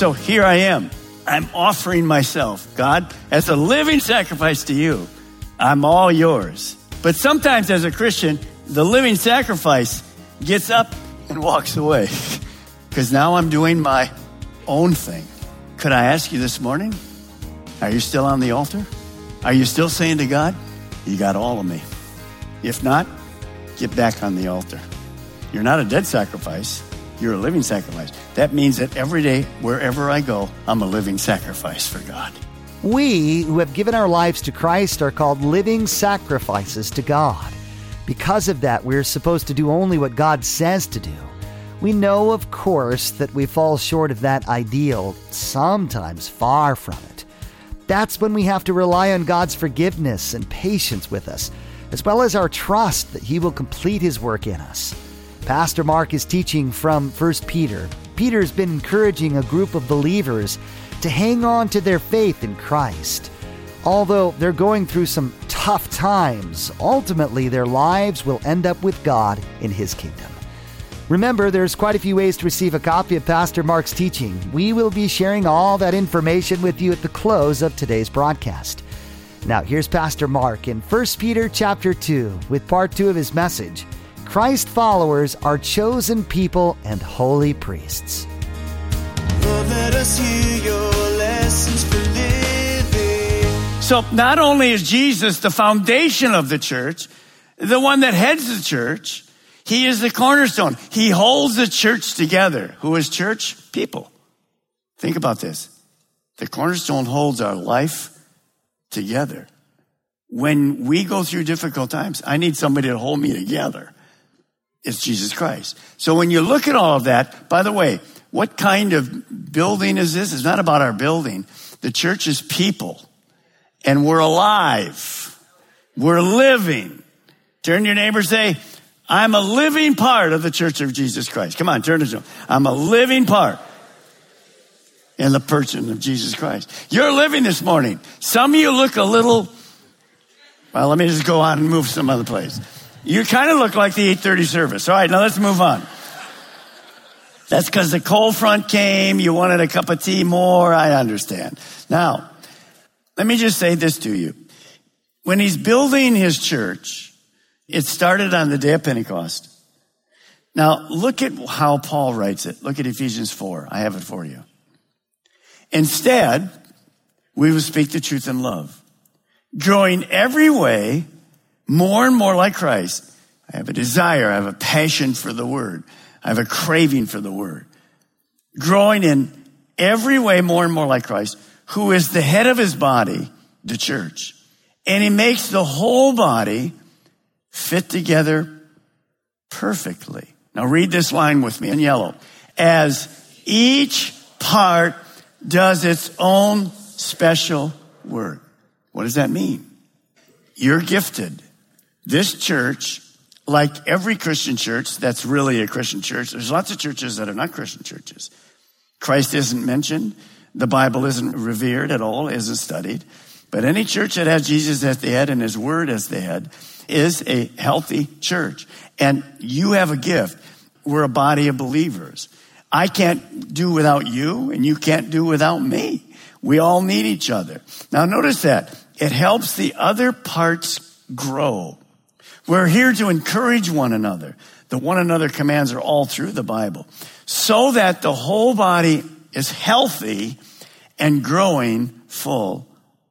So here I am. I'm offering myself, God, as a living sacrifice to you. I'm all yours. But sometimes as a Christian, the living sacrifice gets up and walks away because now I'm doing my own thing. Could I ask you this morning? Are you still on the altar? Are you still saying to God, You got all of me? If not, get back on the altar. You're not a dead sacrifice, you're a living sacrifice. That means that every day, wherever I go, I'm a living sacrifice for God. We who have given our lives to Christ are called living sacrifices to God. Because of that, we're supposed to do only what God says to do. We know, of course, that we fall short of that ideal, sometimes far from it. That's when we have to rely on God's forgiveness and patience with us, as well as our trust that He will complete His work in us. Pastor Mark is teaching from 1 Peter. Peter's been encouraging a group of believers to hang on to their faith in Christ. Although they're going through some tough times, ultimately their lives will end up with God in His kingdom. Remember, there's quite a few ways to receive a copy of Pastor Mark's teaching. We will be sharing all that information with you at the close of today's broadcast. Now, here's Pastor Mark in 1 Peter chapter 2 with part 2 of his message. Christ followers are chosen people and holy priests. Lord. So not only is Jesus the foundation of the church, the one that heads the church, he is the cornerstone. He holds the church together. Who is church? People. Think about this. The cornerstone holds our life together. When we go through difficult times, I need somebody to hold me together. It's Jesus Christ. So when you look at all of that, by the way, what kind of building is this? It's not about our building. The church is people and we're alive. We're living. Turn your neighbor say, I'm a living part of the church of Jesus Christ. Come on, turn to them. I'm a living part in the person of Jesus Christ. You're living this morning. Some of you look a little, well, let me just go on and move some other place. You kind of look like the 830 service. All right, now let's move on. That's because the cold front came. You wanted a cup of tea more. I understand. Now, let me just say this to you. When he's building his church, it started on the day of Pentecost. Now, look at how Paul writes it. Look at Ephesians 4. I have it for you. Instead, we will speak the truth in love, growing every way more and more like Christ. I have a desire. I have a passion for the word. I have a craving for the word. Growing in every way more and more like Christ, who is the head of his body, the church. And he makes the whole body fit together perfectly. Now read this line with me in yellow. As each part does its own special work. What does that mean? You're gifted. This church, like every Christian church that's really a Christian church, there's lots of churches that are not Christian churches. Christ isn't mentioned. The Bible isn't revered at all, isn't studied. But any church that has Jesus as the head and his word as the head is a healthy church. And you have a gift. We're a body of believers. I can't do without you and you can't do without me. We all need each other. Now notice that it helps the other parts grow. We're here to encourage one another. The one another commands are all through the Bible so that the whole body is healthy and growing full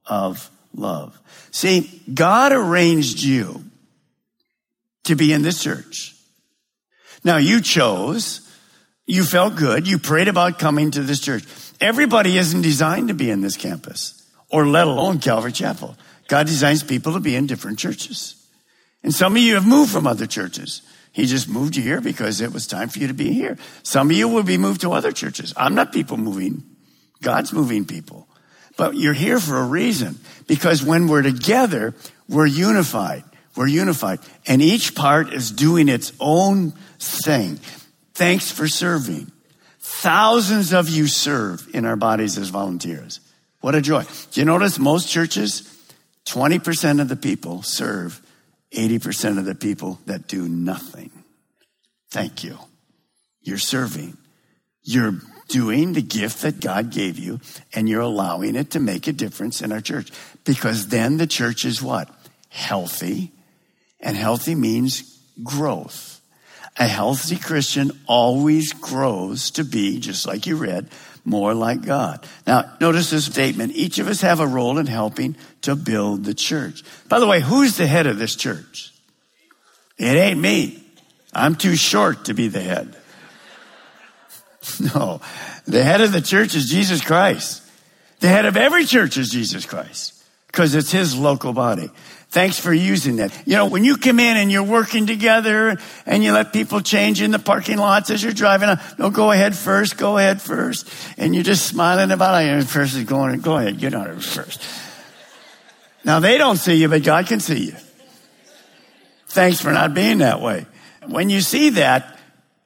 of love. See, God arranged you to be in this church. Now you chose, you felt good, you prayed about coming to this church. Everybody isn't designed to be in this campus, or let alone Calvary Chapel. God designs people to be in different churches. And some of you have moved from other churches. He just moved you here because it was time for you to be here. Some of you will be moved to other churches. I'm not people moving. God's moving people. But you're here for a reason because when we're together, we're unified. We're unified. And each part is doing its own thing. Thanks for serving. Thousands of you serve in our bodies as volunteers. What a joy. Do you notice most churches, 20% of the people serve 80% of the people that do nothing. Thank you. You're serving. You're doing the gift that God gave you and you're allowing it to make a difference in our church because then the church is what? Healthy. And healthy means growth. A healthy Christian always grows to be, just like you read, more like God. Now, notice this statement. Each of us have a role in helping to build the church. By the way, who's the head of this church? It ain't me. I'm too short to be the head. No, the head of the church is Jesus Christ. The head of every church is Jesus Christ because it's his local body. Thanks for using that. You know, when you come in and you're working together and you let people change in the parking lots as you're driving, no, go ahead first, go ahead first. And you're just smiling about it. And the person's going, go ahead, get on it first. Now they don't see you, but God can see you. Thanks for not being that way. When you see that,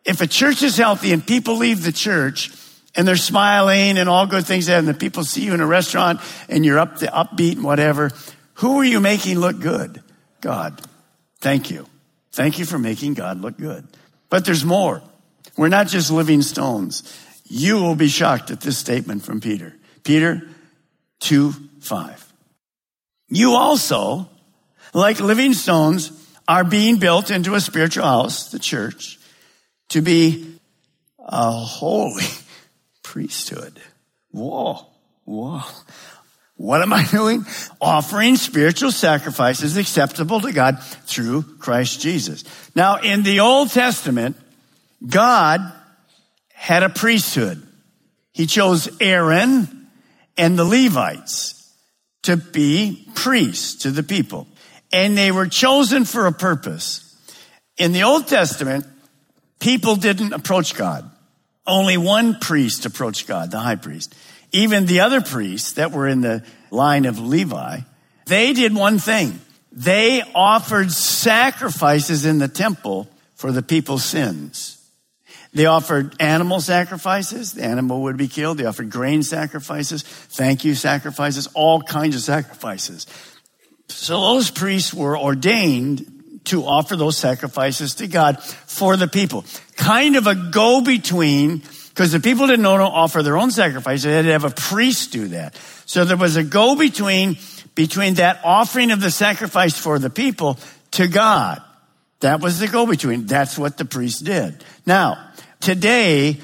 if a church is healthy and people leave the church and they're smiling and all good things, and the people see you in a restaurant and you're up the upbeat and whatever, who are you making look good? God. Thank you. Thank you for making God look good. But there's more. We're not just living stones. You will be shocked at this statement from Peter. Peter 2 5. You also, like living stones, are being built into a spiritual house, the church, to be a holy priesthood. Whoa, whoa. What am I doing? Offering spiritual sacrifices acceptable to God through Christ Jesus. Now, in the Old Testament, God had a priesthood. He chose Aaron and the Levites to be priests to the people. And they were chosen for a purpose. In the Old Testament, people didn't approach God. Only one priest approached God, the high priest even the other priests that were in the line of Levi, they did one thing. They offered sacrifices in the temple for the people's sins. They offered animal sacrifices. The animal would be killed. They offered grain sacrifices, thank you sacrifices, all kinds of sacrifices. So those priests were ordained to offer those sacrifices to God for the people. Kind of a go between because the people didn't offer their own sacrifice. They had to have a priest do that. So there was a go between, between that offering of the sacrifice for the people to God. That was the go between. That's what the priest did. Now, today,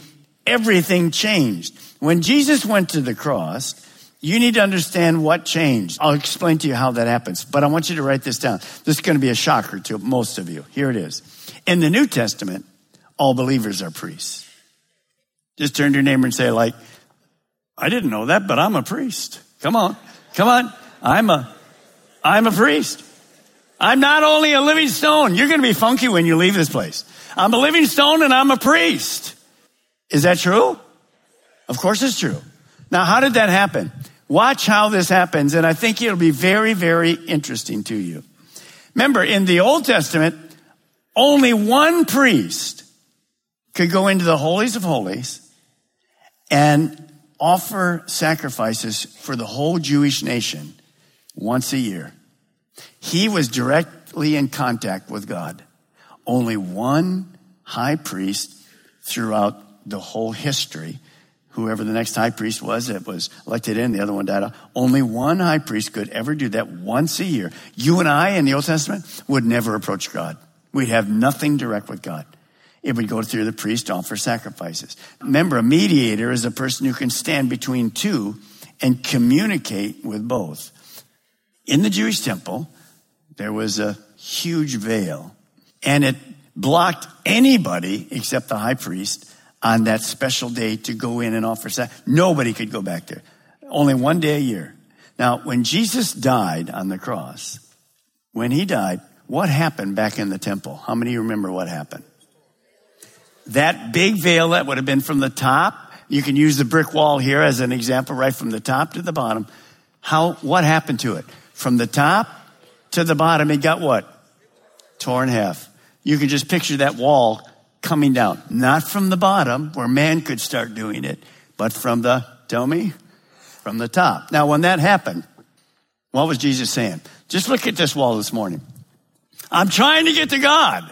everything changed. When Jesus went to the cross, you need to understand what changed. I'll explain to you how that happens, but I want you to write this down. This is going to be a shocker to most of you. Here it is. In the New Testament, all believers are priests. Just turn to your neighbor and say, like, I didn't know that, but I'm a priest. Come on. Come on. I'm a, I'm a priest. I'm not only a living stone. You're going to be funky when you leave this place. I'm a living stone and I'm a priest. Is that true? Of course it's true. Now, how did that happen? Watch how this happens, and I think it'll be very, very interesting to you. Remember, in the Old Testament, only one priest could go into the holies of holies and offer sacrifices for the whole Jewish nation once a year. He was directly in contact with God. Only one high priest throughout the whole history, whoever the next high priest was that was elected in, the other one died out. Only one high priest could ever do that once a year. You and I in the Old Testament would never approach God. We'd have nothing direct with God. It would go through the priest to offer sacrifices. Remember, a mediator is a person who can stand between two and communicate with both. In the Jewish temple, there was a huge veil, and it blocked anybody except the high priest on that special day to go in and offer sacrifice. Nobody could go back there. Only one day a year. Now, when Jesus died on the cross, when he died, what happened back in the temple? How many remember what happened? That big veil that would have been from the top, you can use the brick wall here as an example, right from the top to the bottom. How, what happened to it? From the top to the bottom, it got what? Torn half. You can just picture that wall coming down, not from the bottom where man could start doing it, but from the, tell me, from the top. Now, when that happened, what was Jesus saying? Just look at this wall this morning. I'm trying to get to God.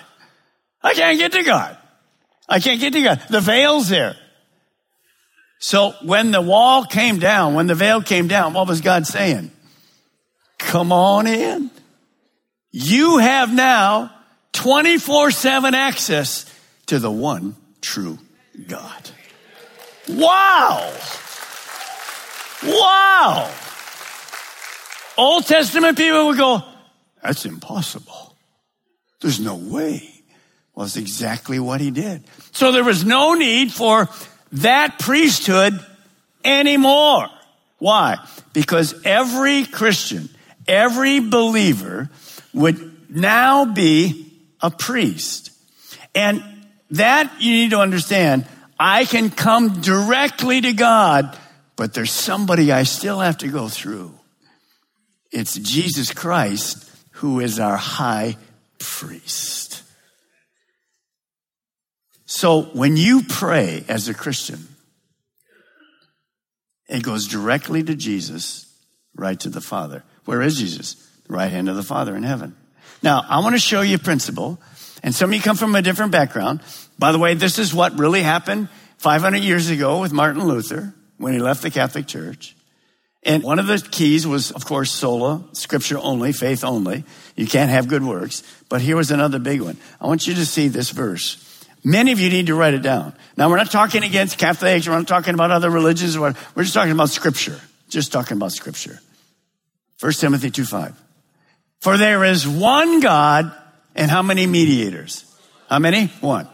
I can't get to God. I can't get to God. The veil's there. So when the wall came down, when the veil came down, what was God saying? Come on in. You have now 24 7 access to the one true God. Wow. Wow. Old Testament people would go, that's impossible. There's no way. That's exactly what he did. So there was no need for that priesthood anymore. Why? Because every Christian, every believer would now be a priest. And that you need to understand. I can come directly to God, but there's somebody I still have to go through. It's Jesus Christ who is our high priest. So when you pray as a Christian, it goes directly to Jesus, right to the Father. Where is Jesus? The right hand of the Father in heaven. Now, I want to show you a principle and some of you come from a different background. By the way, this is what really happened 500 years ago with Martin Luther when he left the Catholic Church. And one of the keys was, of course, sola, scripture only, faith only. You can't have good works. But here was another big one. I want you to see this verse. Many of you need to write it down. Now, we're not talking against Catholics. We're not talking about other religions. We're just talking about scripture. Just talking about scripture. 1 Timothy 2 5. For there is one God and how many mediators? How many? One.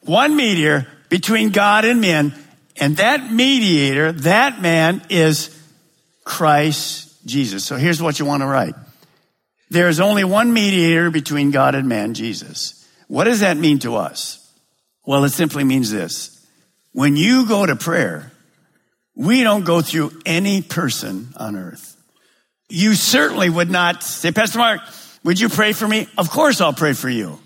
One mediator between God and men. And that mediator, that man is Christ Jesus. So here's what you want to write. There is only one mediator between God and man, Jesus. What does that mean to us? Well, it simply means this. When you go to prayer, we don't go through any person on earth. You certainly would not say, Pastor Mark, would you pray for me? Of course I'll pray for you.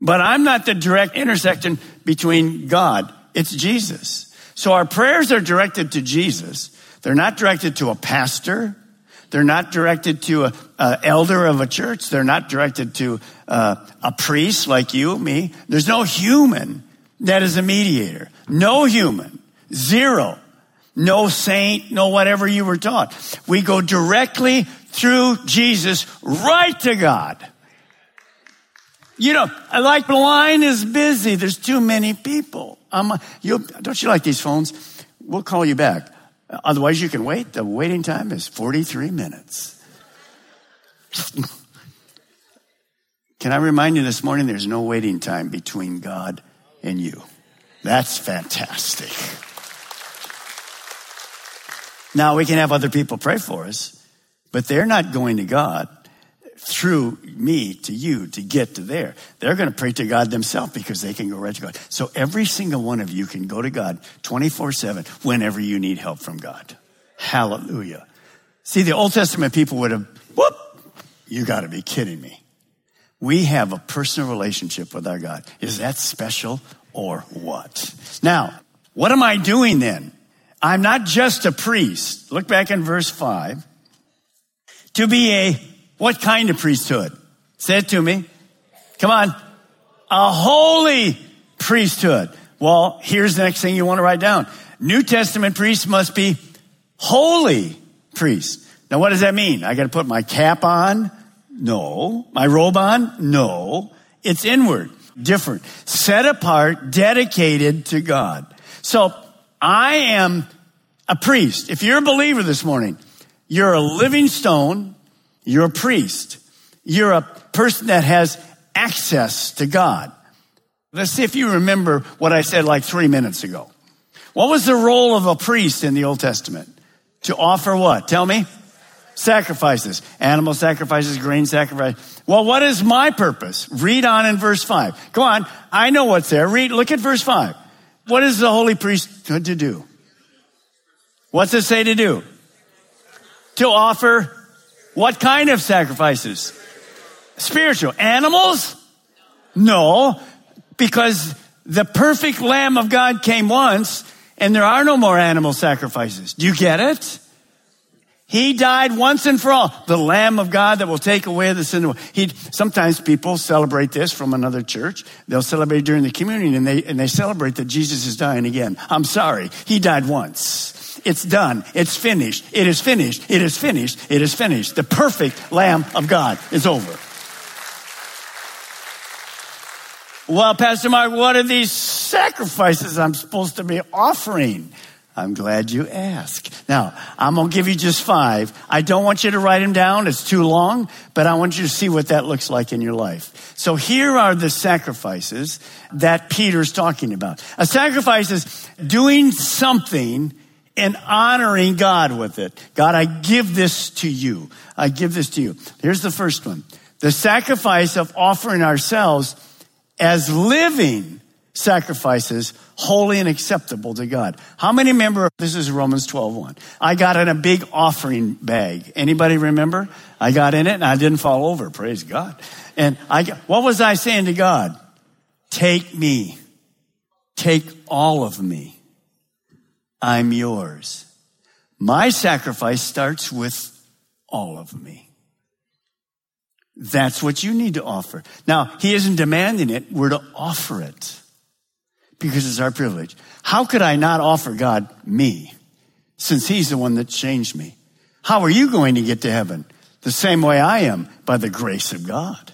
But I'm not the direct intersection between God. It's Jesus. So our prayers are directed to Jesus. They're not directed to a pastor. They're not directed to a, a elder of a church. They're not directed to uh, a priest like you, me. There's no human that is a mediator. No human. Zero. No saint, no whatever you were taught. We go directly through Jesus right to God. You know, I like the line is busy. There's too many people. Um, you, don't you like these phones? We'll call you back. Otherwise, you can wait. The waiting time is 43 minutes. can I remind you this morning there's no waiting time between God and you? That's fantastic. Now, we can have other people pray for us. But they're not going to God through me to you to get to there. They're going to pray to God themselves because they can go right to God. So every single one of you can go to God 24 7 whenever you need help from God. Hallelujah. See, the Old Testament people would have, whoop, you got to be kidding me. We have a personal relationship with our God. Is that special or what? Now, what am I doing then? I'm not just a priest. Look back in verse 5 to be a what kind of priesthood? Say it to me. Come on. A holy priesthood. Well, here's the next thing you want to write down. New Testament priests must be holy priests. Now, what does that mean? I got to put my cap on? No. My robe on? No. It's inward, different, set apart, dedicated to God. So I am a priest. If you're a believer this morning, you're a living stone. You're a priest. You're a person that has access to God. Let's see if you remember what I said like three minutes ago. What was the role of a priest in the Old Testament? To offer what? Tell me. Sacrifices. Animal sacrifices, grain sacrifice. Well, what is my purpose? Read on in verse five. Go on. I know what's there. Read, look at verse five. What is the holy priesthood to do? What's it say to do? To offer what kind of sacrifices? Spiritual. Animals? No, because the perfect Lamb of God came once and there are no more animal sacrifices. Do you get it? He died once and for all. The Lamb of God that will take away the sin. Of, the he, sometimes people celebrate this from another church. They'll celebrate during the communion and they, and they celebrate that Jesus is dying again. I'm sorry. He died once. It's done. It's finished. It is finished. It is finished. It is finished. The perfect Lamb of God is over. Well, Pastor Mark, what are these sacrifices I'm supposed to be offering? I'm glad you asked. Now, I'm going to give you just five. I don't want you to write them down. It's too long, but I want you to see what that looks like in your life. So here are the sacrifices that Peter's talking about. A sacrifice is doing something and honoring God with it. God, I give this to you. I give this to you. Here's the first one. The sacrifice of offering ourselves as living sacrifices, holy and acceptable to God. How many remember this is Romans 12:1. I got in a big offering bag. Anybody remember? I got in it and I didn't fall over, praise God. And I what was I saying to God? Take me. Take all of me. I'm yours. My sacrifice starts with all of me. That's what you need to offer. Now, he isn't demanding it. We're to offer it because it's our privilege. How could I not offer God me since he's the one that changed me? How are you going to get to heaven? The same way I am by the grace of God.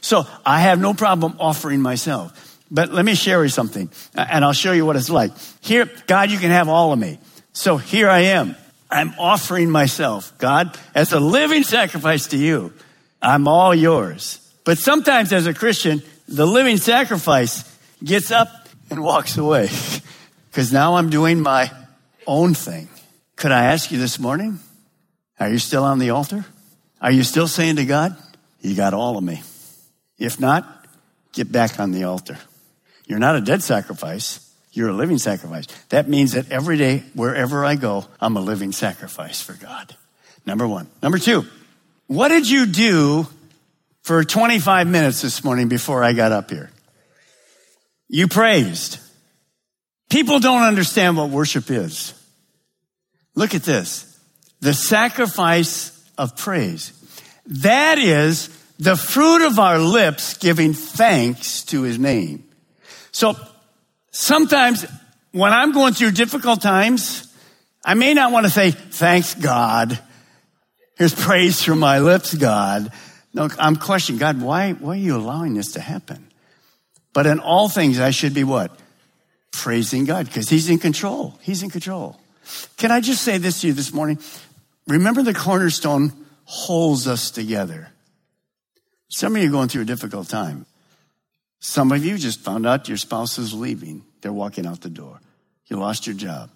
So I have no problem offering myself. But let me share you something and I'll show you what it's like. Here, God, you can have all of me. So here I am. I'm offering myself, God, as a living sacrifice to you. I'm all yours. But sometimes as a Christian, the living sacrifice gets up and walks away because now I'm doing my own thing. Could I ask you this morning? Are you still on the altar? Are you still saying to God, You got all of me? If not, get back on the altar. You're not a dead sacrifice. You're a living sacrifice. That means that every day, wherever I go, I'm a living sacrifice for God. Number one. Number two, what did you do for 25 minutes this morning before I got up here? You praised. People don't understand what worship is. Look at this. The sacrifice of praise. That is the fruit of our lips giving thanks to his name. So sometimes when I'm going through difficult times, I may not want to say, thanks God. Here's praise from my lips, God. No, I'm questioning, God, why, why are you allowing this to happen? But in all things, I should be what? Praising God, because He's in control. He's in control. Can I just say this to you this morning? Remember the cornerstone holds us together. Some of you are going through a difficult time. Some of you just found out your spouse is leaving. They're walking out the door. You lost your job.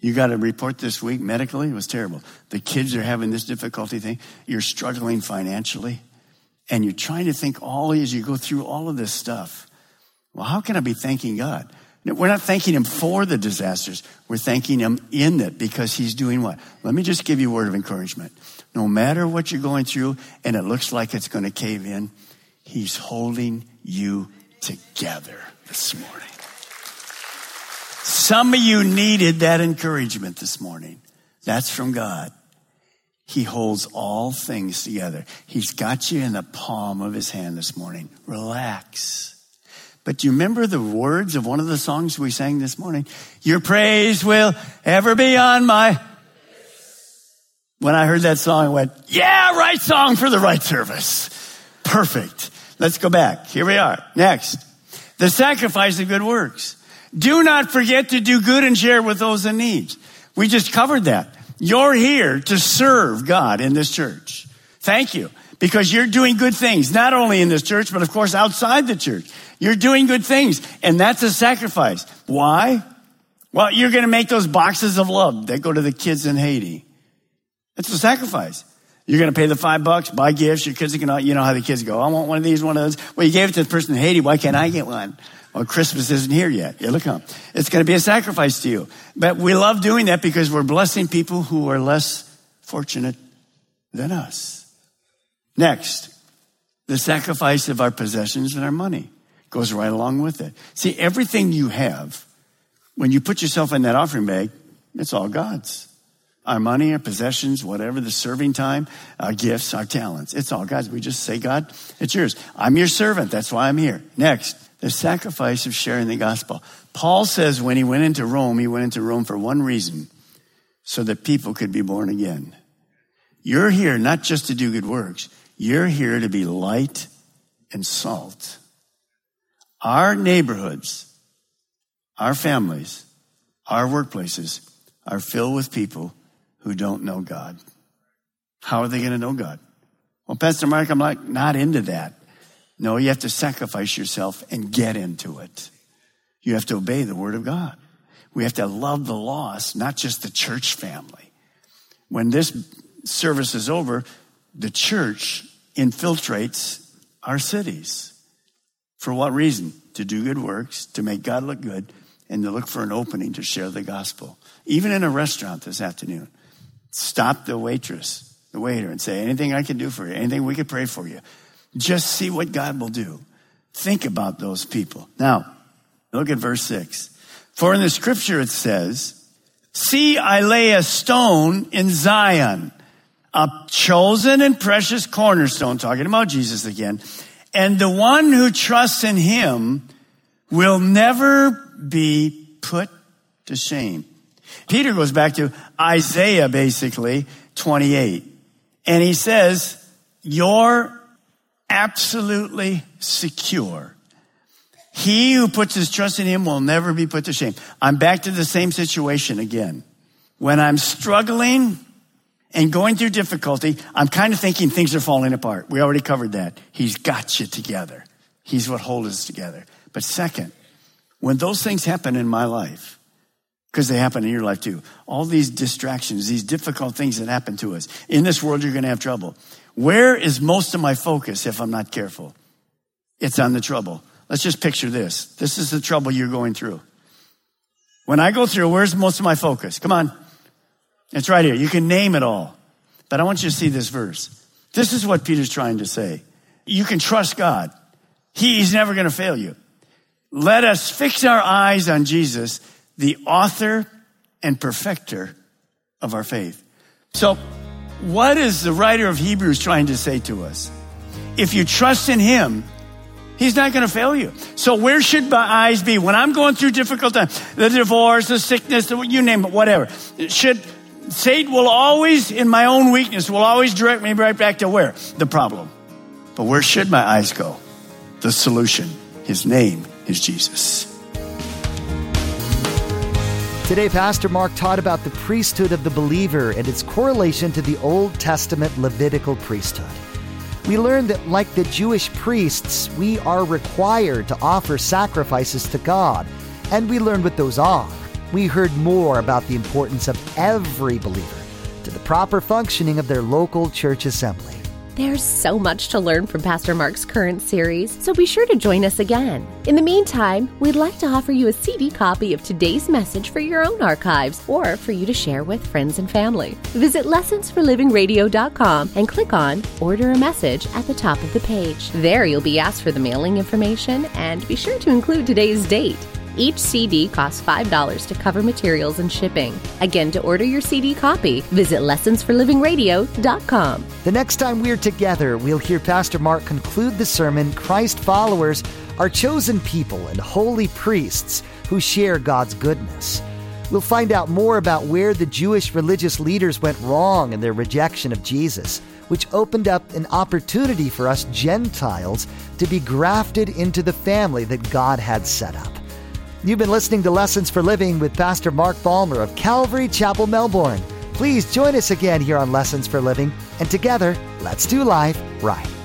You got a report this week medically. It was terrible. The kids are having this difficulty thing. You're struggling financially and you're trying to think all as you go through all of this stuff. Well, how can I be thanking God? We're not thanking him for the disasters. We're thanking him in it because he's doing what? Let me just give you a word of encouragement. No matter what you're going through and it looks like it's going to cave in, he's holding you together this morning. Some of you needed that encouragement this morning. That's from God. He holds all things together. He's got you in the palm of his hand this morning. Relax. But do you remember the words of one of the songs we sang this morning? Your praise will ever be on my. When I heard that song, I went, yeah, right song for the right service. Perfect. Let's go back. Here we are. Next. The sacrifice of good works. Do not forget to do good and share with those in need. We just covered that. You're here to serve God in this church. Thank you. Because you're doing good things, not only in this church, but of course outside the church. You're doing good things, and that's a sacrifice. Why? Well, you're going to make those boxes of love that go to the kids in Haiti. It's a sacrifice. You're going to pay the five bucks, buy gifts. Your kids are going to, you know how the kids go. I want one of these, one of those. Well, you gave it to the person in Haiti. Why can't I get one? Well, Christmas isn't here yet. It'll come. It's going to be a sacrifice to you. But we love doing that because we're blessing people who are less fortunate than us. Next, the sacrifice of our possessions and our money goes right along with it. See, everything you have, when you put yourself in that offering bag, it's all God's. Our money, our possessions, whatever, the serving time, our gifts, our talents, it's all God's. We just say, God, it's yours. I'm your servant. That's why I'm here. Next, the sacrifice of sharing the gospel. Paul says when he went into Rome, he went into Rome for one reason so that people could be born again. You're here not just to do good works, you're here to be light and salt. Our neighborhoods, our families, our workplaces are filled with people who don't know God. How are they going to know God? Well, Pastor Mark, I'm like, not into that. No, you have to sacrifice yourself and get into it. You have to obey the word of God. We have to love the lost, not just the church family. When this service is over, the church infiltrates our cities. For what reason? To do good works, to make God look good, and to look for an opening to share the gospel. Even in a restaurant this afternoon, stop the waitress, the waiter, and say, Anything I can do for you, anything we could pray for you. Just see what God will do. Think about those people. Now, look at verse 6. For in the scripture it says, See, I lay a stone in Zion, a chosen and precious cornerstone, talking about Jesus again, and the one who trusts in him will never be put to shame. Peter goes back to Isaiah, basically, 28. And he says, You're absolutely secure. He who puts his trust in him will never be put to shame. I'm back to the same situation again. When I'm struggling and going through difficulty, I'm kind of thinking things are falling apart. We already covered that. He's got you together. He's what holds us together. But second, when those things happen in my life, because they happen in your life too, all these distractions, these difficult things that happen to us, in this world you're going to have trouble. Where is most of my focus if I'm not careful? It's on the trouble. Let's just picture this. This is the trouble you're going through. When I go through, where's most of my focus? Come on. It's right here. You can name it all. But I want you to see this verse. This is what Peter's trying to say. You can trust God. He's never going to fail you. Let us fix our eyes on Jesus, the author and perfecter of our faith. So, what is the writer of Hebrews trying to say to us? If you trust in Him, He's not going to fail you. So where should my eyes be when I'm going through difficult times? The divorce, the sickness, the, you name it, whatever. Should Satan will always, in my own weakness, will always direct me right back to where the problem. But where should my eyes go? The solution. His name is Jesus. Today, Pastor Mark taught about the priesthood of the believer and its correlation to the Old Testament Levitical priesthood. We learned that, like the Jewish priests, we are required to offer sacrifices to God, and we learned what those are. We heard more about the importance of every believer to the proper functioning of their local church assembly. There's so much to learn from Pastor Mark's current series, so be sure to join us again. In the meantime, we'd like to offer you a CD copy of today's message for your own archives or for you to share with friends and family. Visit lessonsforlivingradio.com and click on Order a Message at the top of the page. There you'll be asked for the mailing information and be sure to include today's date. Each CD costs $5 to cover materials and shipping. Again, to order your CD copy, visit lessonsforlivingradio.com. The next time we're together, we'll hear Pastor Mark conclude the sermon Christ followers are chosen people and holy priests who share God's goodness. We'll find out more about where the Jewish religious leaders went wrong in their rejection of Jesus, which opened up an opportunity for us Gentiles to be grafted into the family that God had set up. You've been listening to Lessons for Living with Pastor Mark Balmer of Calvary Chapel, Melbourne. Please join us again here on Lessons for Living, and together Let's do life right.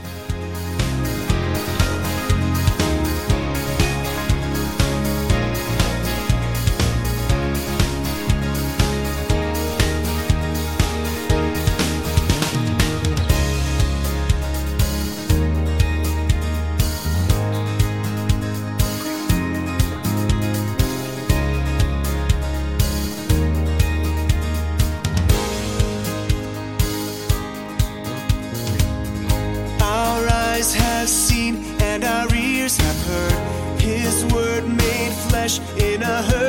In a hurting